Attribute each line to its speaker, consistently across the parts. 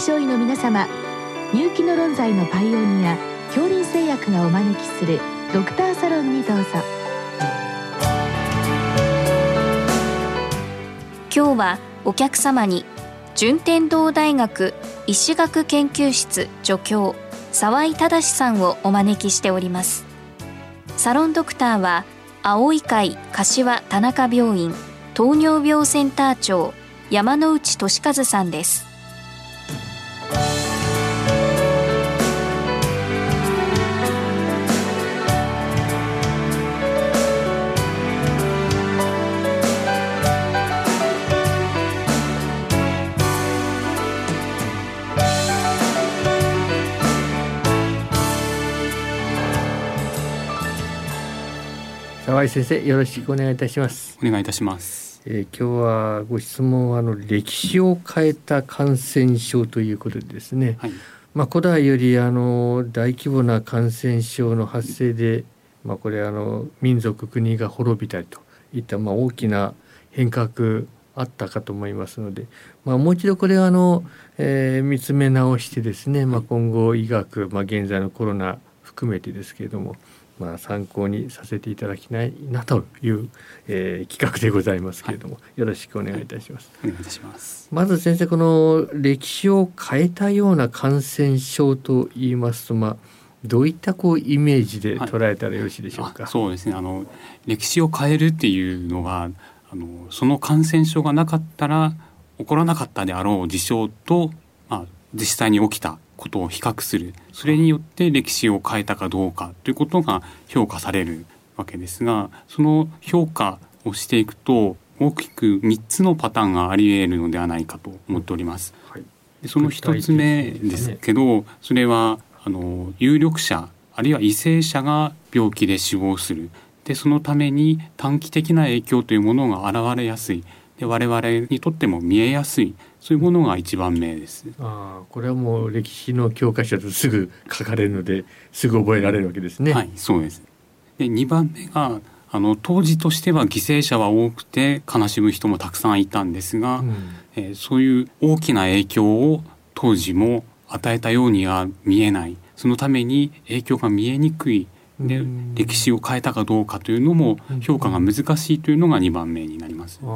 Speaker 1: 症医の皆様入気の論剤のパイオニア恐林製薬がお招きするドクターサロンにどうぞ。
Speaker 2: 今日はお客様に順天堂大学医師学研究室助教沢井忠さんをお招きしております。サロンドクターは青い会柏田中病院糖尿病センター長山内俊和さんです。
Speaker 3: 沢井先生よろしくお願いいたします。
Speaker 4: お願いいたします、
Speaker 3: えー今日はご質問はあの歴史を変えた感染症ということでですね、
Speaker 4: はい。
Speaker 3: まあ、古代よりあの大規模な感染症の発生で、まあ、これあの民族国が滅びたりといったまあ大きな変革あったかと思いますので、まあ、もう一度これあの、えー見つめ直してですね、まあ、今後医学、まあ、現在のコロナ含めてですけれども、まあ、参考にさせていただきたいなという、えー企画でございますけれども、よろしくお願いいたします。
Speaker 4: お願いいたします。
Speaker 3: まず先生この歴史を変えたような感染症と言いますと、まあ、どういったこうイメージで捉えたらよろしいでしょうか？
Speaker 4: あそうですね。あの歴史を変えるっていうのがあのその感染症がなかったら起こらなかったであろう事象と、まあ、実際に起きたことを比較するそれによって歴史を変えたかどうかということが評価されるわけですがその評価をしていくと大きく3つのパターンがあり得るのではないかと思っております。
Speaker 3: はい。
Speaker 4: でその一つ目ですけど、それはあの有力者あるいは為政者が病気で死亡する。でそのために短期的な影響というものが現れやすい。で我々にとっても見えやすいそういうものが一番目です。
Speaker 3: ああこれはもう歴史の教科書だとすぐ書かれるのですぐ覚えられるわけですね。
Speaker 4: はい、そうです。で2番目があの当時としては犠牲者は多くて悲しむ人もたくさんいたんですが、
Speaker 3: うん
Speaker 4: えーそういう大きな影響を当時も与えたようには見えないそのために影響が見えにくいで
Speaker 3: うん
Speaker 4: 歴史を変えたかどうかというのも
Speaker 3: うん
Speaker 4: 評価が難しいというのが2番目になります。
Speaker 3: ああ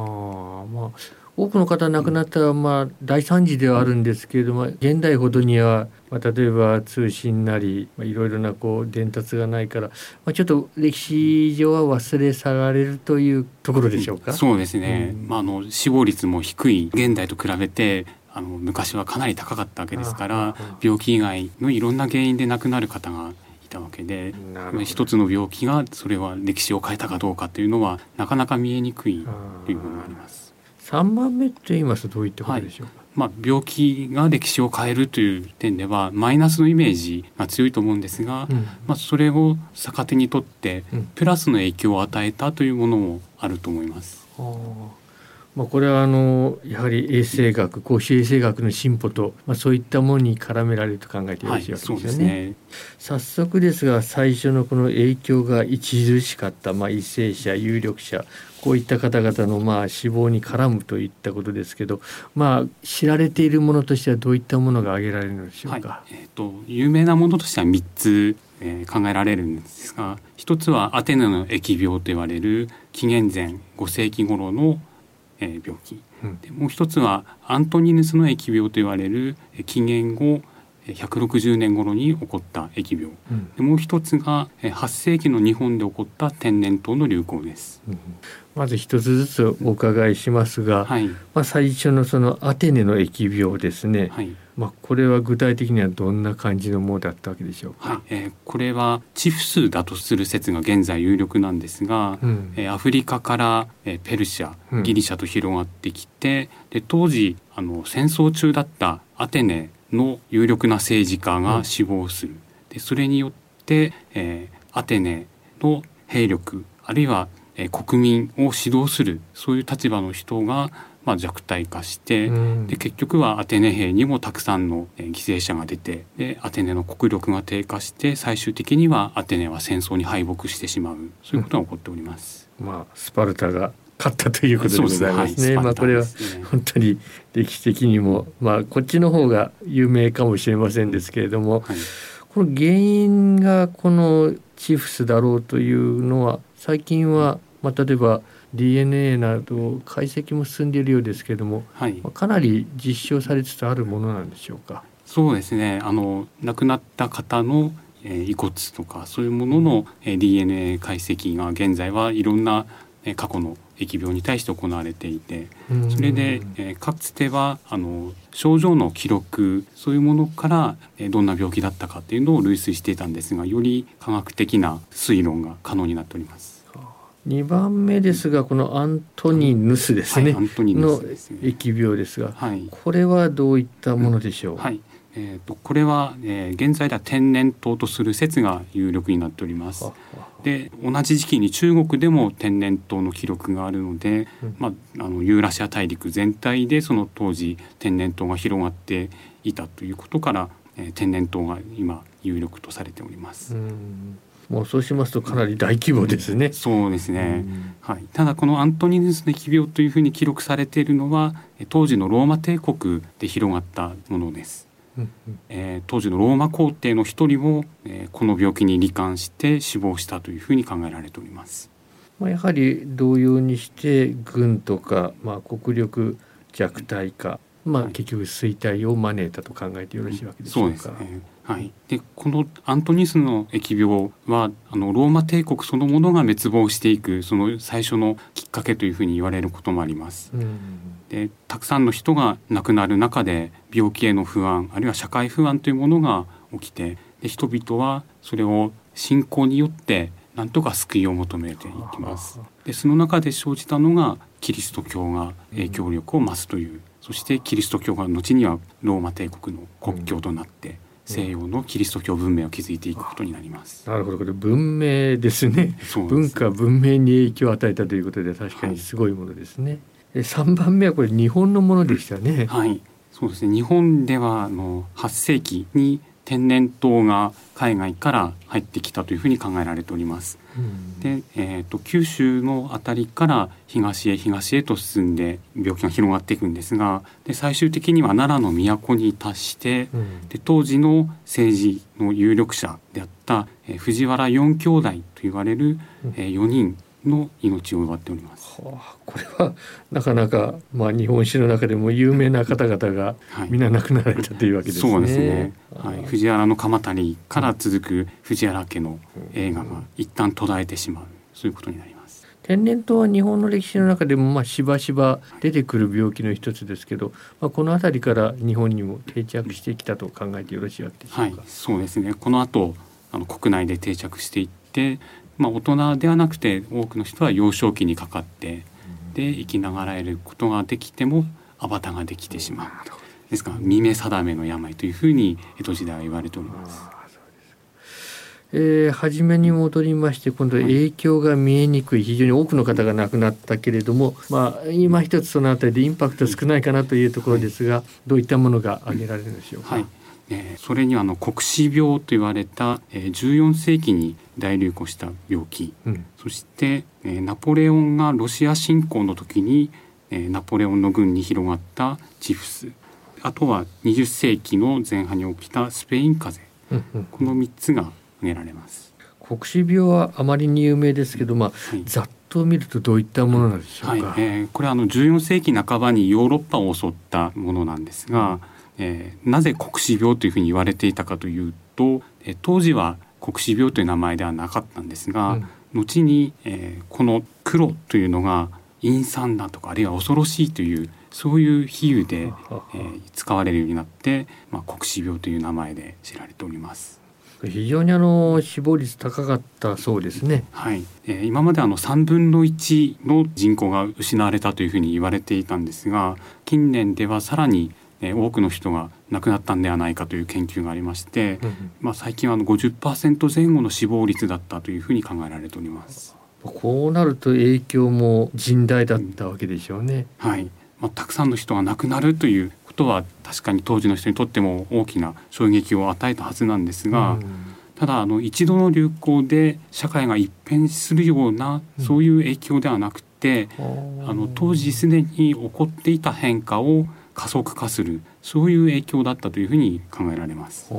Speaker 3: まあ多くの方亡くなった、まあ、大惨事ではあるんですけれども現代ほどには、まあ、例えば通信なり、まあ、いろいろなこう伝達がないから、まあ、ちょっと歴史上は忘れ去られるというところでしょうか？
Speaker 4: そうですね、
Speaker 3: うん
Speaker 4: まあ、あの死亡率も低い現代と比べてあの昔はかなり高かったわけですから病気以外のいろんな原因で亡くなる方がいたわけで一つの病気がそれは歴史を変えたかどうかというのはなかなか見えにくいというのがあります。
Speaker 3: 3番目と言いますとどういったことでしょうか？
Speaker 4: まあ、病気が歴史を変えるという点ではマイナスのイメージが強いと思うんですが、
Speaker 3: うん
Speaker 4: まあ、それを逆手にとって
Speaker 3: うん
Speaker 4: プラスの影響を与えたというものもあると思います。
Speaker 3: まあ、これはあのやはり衛生学公衆衛生学の進歩と、まあ、そういったものに絡められると考えてよ
Speaker 4: はい
Speaker 3: ろしいわ、け
Speaker 4: そう
Speaker 3: でよね。
Speaker 4: ですすね。
Speaker 3: 早速ですが最初のこの影響が著しかった、まあ、為政者有力者こういった方々のまあ死亡に絡むといったことですけど、まあ、知られているものとしてはどういったものが挙げられるのでしょ
Speaker 4: はい。
Speaker 3: うか。
Speaker 4: えー、と有名なものとしては3つ、えー考えられるんですが一つはアテネの疫病と言われる紀元前5世紀頃の、えー病気。
Speaker 3: うん。
Speaker 4: でもう一つはアントニヌスの疫病と言われるえー紀元後えー160年頃に起こった疫病。
Speaker 3: うん。
Speaker 4: でもう一つがえー8世紀の日本で起こった天然痘の流行です。
Speaker 3: うんまず一つずつお伺いしますが、
Speaker 4: はい、
Speaker 3: まあ、最初のそのアテネの疫病ですね、
Speaker 4: はい。
Speaker 3: まあ、これは具体的にはどんな感じのものだったわけでしょうか？
Speaker 4: はい。えーこれはチフスだとする説が現在有力なんですが、
Speaker 3: うん。
Speaker 4: えーアフリカから、えーペルシャ
Speaker 3: うん。
Speaker 4: ギリシャと広がってきて、で当時あの戦争中だったアテネの有力な政治家が死亡する、でそれによって、えーアテネの兵力あるいは、えー国民を指導するそういう立場の人が、まあ、弱体化して、
Speaker 3: うん。
Speaker 4: で結局はアテネ兵にもたくさんのえー犠牲者が出てでアテネの国力が低下して最終的にはアテネは戦争に敗北してしまう。そういうことが起こっております。
Speaker 3: まあ、スパルタが勝ったということでございますね。すね。はい、まあこれは本当に歴史的にもまあこっちの方が有名かもしれませんですけれども、はい、この原因がこのチフスだろうというのは最近はまあ例えば DNA など解析も進んでいるようですけれども、はい、かなり実証されつつあるものなんでしょうか？
Speaker 4: そうですね。あの亡くなった方の遺骨とかそういうものの DNA 解析が現在はいろんな過去の疫病に対して行われていてそれで、えかつてはあの症状の記録そういうものからどんな病気だったかっていうのを類推していたんですがより科学的な推論が可能になっております。
Speaker 3: 2番目ですがこのアントニヌスですね、はい、の疫病ですが、はい、これはどういったものでしょう、
Speaker 4: はい。えーと、これは、えー、現在では天然痘とする説が有力になっております。で同じ時期に中国でも天然痘の記録があるので、うん、まあ、あのユーラシア大陸全体でその当時天然痘が広がっていたということから、えー、天然痘が今有力とされております。
Speaker 3: うんもうそうしますとかなり大規模ですね。
Speaker 4: そうですね。はい。ただこのアントニヌスの疫病というふうに記録されているのは当時のローマ帝国で広がったものです。えー、当時のローマ皇帝の一人を、えー、この病気に罹患して死亡したというふうに考えられております。
Speaker 3: まあ、やはり同様にして軍とか、まあ、国力弱体化、まあ、結局衰退を招いたと考えてよろしいわけでしょうか。そうですね
Speaker 4: はい、でこのアントニスの疫病はあのローマ帝国そのものが滅亡していくその最初のきっかけというふうに言われることもあります。でたくさんの人が亡くなる中で病気への不安あるいは社会不安というものが起きてで人々はそれを信仰によってなんとか救いを求めていきます。でその中で生じたのがキリスト教が影響力を増すという、そしてキリスト教が後にはローマ帝国の国教となって、西洋のキリスト教文明を築いていくことになります。
Speaker 3: なるほどこれ文明ですね。す文化文明に影響を与えたということで確かにすごいものですね。はい、3番目はこれ日本のものでしたね。
Speaker 4: はい、そうですね。日本ではあの8世紀に天然痘が海外から入ってきたというふうに考えられております。で、えーと、九州の辺りから東へ東へと進んで病気が広がっていくんですがで最終的には奈良の都に達して、うん、で当時の政治の有力者であった、えー、藤原四兄弟と言われる、うん、えー、4人の命を奪っております。は
Speaker 3: あ、これはなかなかまあ日本史の中でも有名な方々がみんな亡くなられたというわけですね。
Speaker 4: そうですね。はい、藤原の鎌谷から続く藤原家の映画が一旦途絶えてしまうそういうことになります。
Speaker 3: 天然痘は日本の歴史の中でもまあしばしば出てくる病気の一つですけど、まあこの辺りから日本にも定着してきたと考えてよろしいわけでしょうか？はい、
Speaker 4: そうですね。この後あの国内で定着していって、まあ、大人ではなくて多くの人は幼少期にかかってで生きながらえることができてもアバタができてしまう。ですから見目定めの病というふうに江戸時代は言われております。
Speaker 3: えー、初めに戻りまして今度影響が見えにくい非常に多くの方が亡くなったけれども、まあ、今一つその辺りでインパクト少ないかなというところですが、どういったものが挙げられるでしょうか？はい
Speaker 4: えー、それにはあの黒死病と言われた、えー、14世紀に大流行した病気、うん、そして、えー、ナポレオンがロシア侵攻の時に、えー、ナポレオンの軍に広がったチフス。あとは20世紀の前半に起きたスペイン風邪、うんうん、この3つが挙げられます。
Speaker 3: 黒死病はあまりに有名ですけど、まあ、はい、ざっと見るとどういったものなんでしょうか？はい、え
Speaker 4: ー、これはあの14世紀半ばにヨーロッパを襲ったものなんですが、うんえー、なぜ黒死病というふうに言われていたかというと、えー、当時は黒死病という名前ではなかったんですが、うん、後に、えー、この黒というのが陰惨だとかあるいは恐ろしいというそういう比喩で、えー、使われるようになって、まあ、黒死病という名前で知られております。
Speaker 3: 非常にあの死亡率高かったそうですね。
Speaker 4: はい、えー、今まであの3分の1の人口が失われたというふうに言われていたんですが、近年ではさらにえー、多くの人が亡くなったんではないかという研究がありまして、うん、まあ、最近はあの50%前後の死亡率だったというふうに考えられております。
Speaker 3: こうなると影響も甚大だったわけでしょうね。
Speaker 4: うん、はい、まあ、たくさんの人が亡くなるということは確かに当時の人にとっても大きな衝撃を与えたはずなんですが、うん、ただあの一度の流行で社会が一変するようなそういう影響ではなくて、うん、あの当時すでに起こっていた変化を加速化するそういう影響だったというふうに考えられます。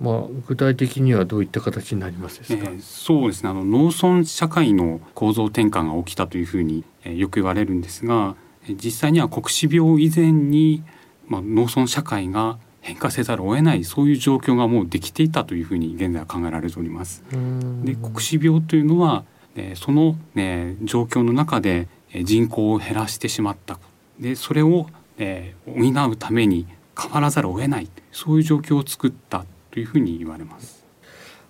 Speaker 3: まあ、具体的にはどういった形になりますえ
Speaker 4: ー、そうですね。あの農村社会の構造転換が起きたというふうに、えー、よく言われるんですが実際には黒死病以前に、まあ、農村社会が変化せざるを得ないそういう状況がもうできていたというふうに現在は考えられております。で黒死病というのは、えー、その、ね、状況の中で人口を減らしてしまった。でそれを、えー、補うために変わらざるを得ない。そういう状況を作ったというふうに言われます。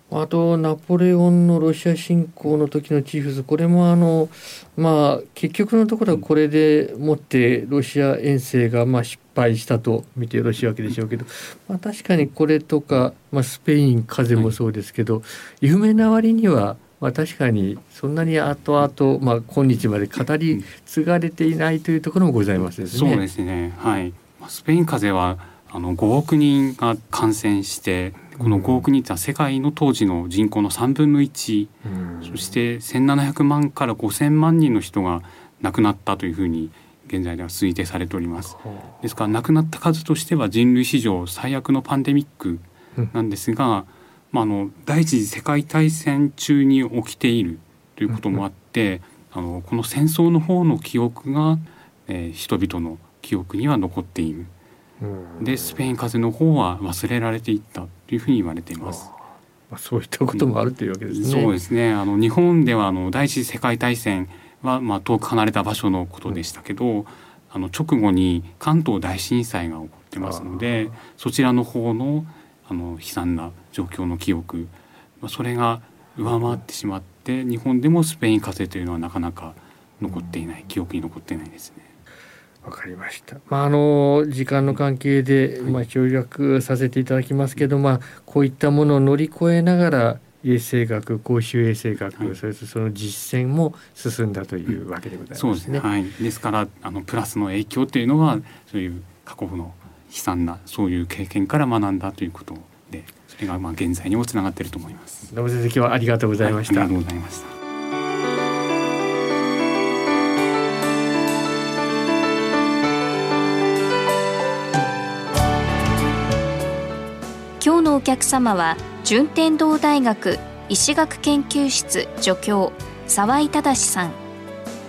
Speaker 3: あとナポレオンのロシア侵攻の時のチーフズ。これもあのまあ結局のところはこれでもってロシア遠征がまあ失敗したと見てよろしいわけでしょうけど、まあ、確かにこれとか、まあ、スペイン風邪もそうですけど、有名な割にはまあ、確かにそんなに後々、まあ、今日まで語り継がれていないというところもございます、ね、
Speaker 4: そうですね。はい。スペイン風邪はあの5億人が感染してこの5億人は世界の当時の人口の3分の1、うん、そして1700万から5000万人の人が亡くなったというふうに現在では推定されております。ですから亡くなった数としては人類史上最悪のパンデミックなんですが、うん、まあ、あの第一次世界大戦中に起きているということもあって、うん、あのこの戦争の方の記憶が、えー、人々の記憶には残っている。でスペイン風邪の方は忘れられていったというふうに言われています。
Speaker 3: まあ、そういったこともあるというわけですね。
Speaker 4: そうですね。あの日本ではあの第一次世界大戦はまあ遠く離れた場所のことでしたけど、うん、あの直後に関東大震災が起こってますので、そちらの方のあの悲惨な状況の記憶、まあ、それが上回ってしまって、日本でもスペイン風邪というのはなかなか残っていない、記憶に残っていないですね。
Speaker 3: わかりました。まああの時間の関係でまあ省略させていただきますけど、まあこういったものを乗り越えながら衛生学、公衆衛生学、はい、それとその実践も進んだというわけでございますね。そうですね。
Speaker 4: はい。ですからあのプラスの影響というのはそういう過去の悲惨なそういう経験から学んだということで、それがまあ現在にもつながっていると思います。
Speaker 3: どうも先生今日はありがとうございました。
Speaker 4: はい、ありがとうございました。
Speaker 2: 今日のお客様は順天堂大学医師学研究室助教沢井忠さん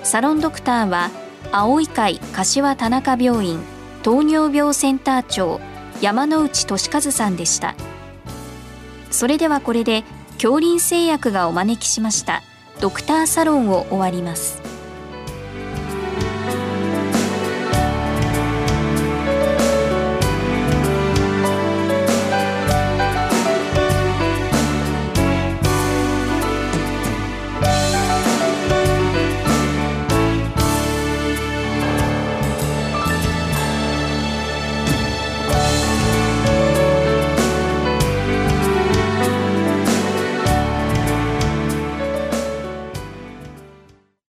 Speaker 2: サロンドクターは青い会柏田中病院糖尿病センター長山内俊和さんでした。それではこれで恐林製薬がお招きしましたドクターサロンを終わります。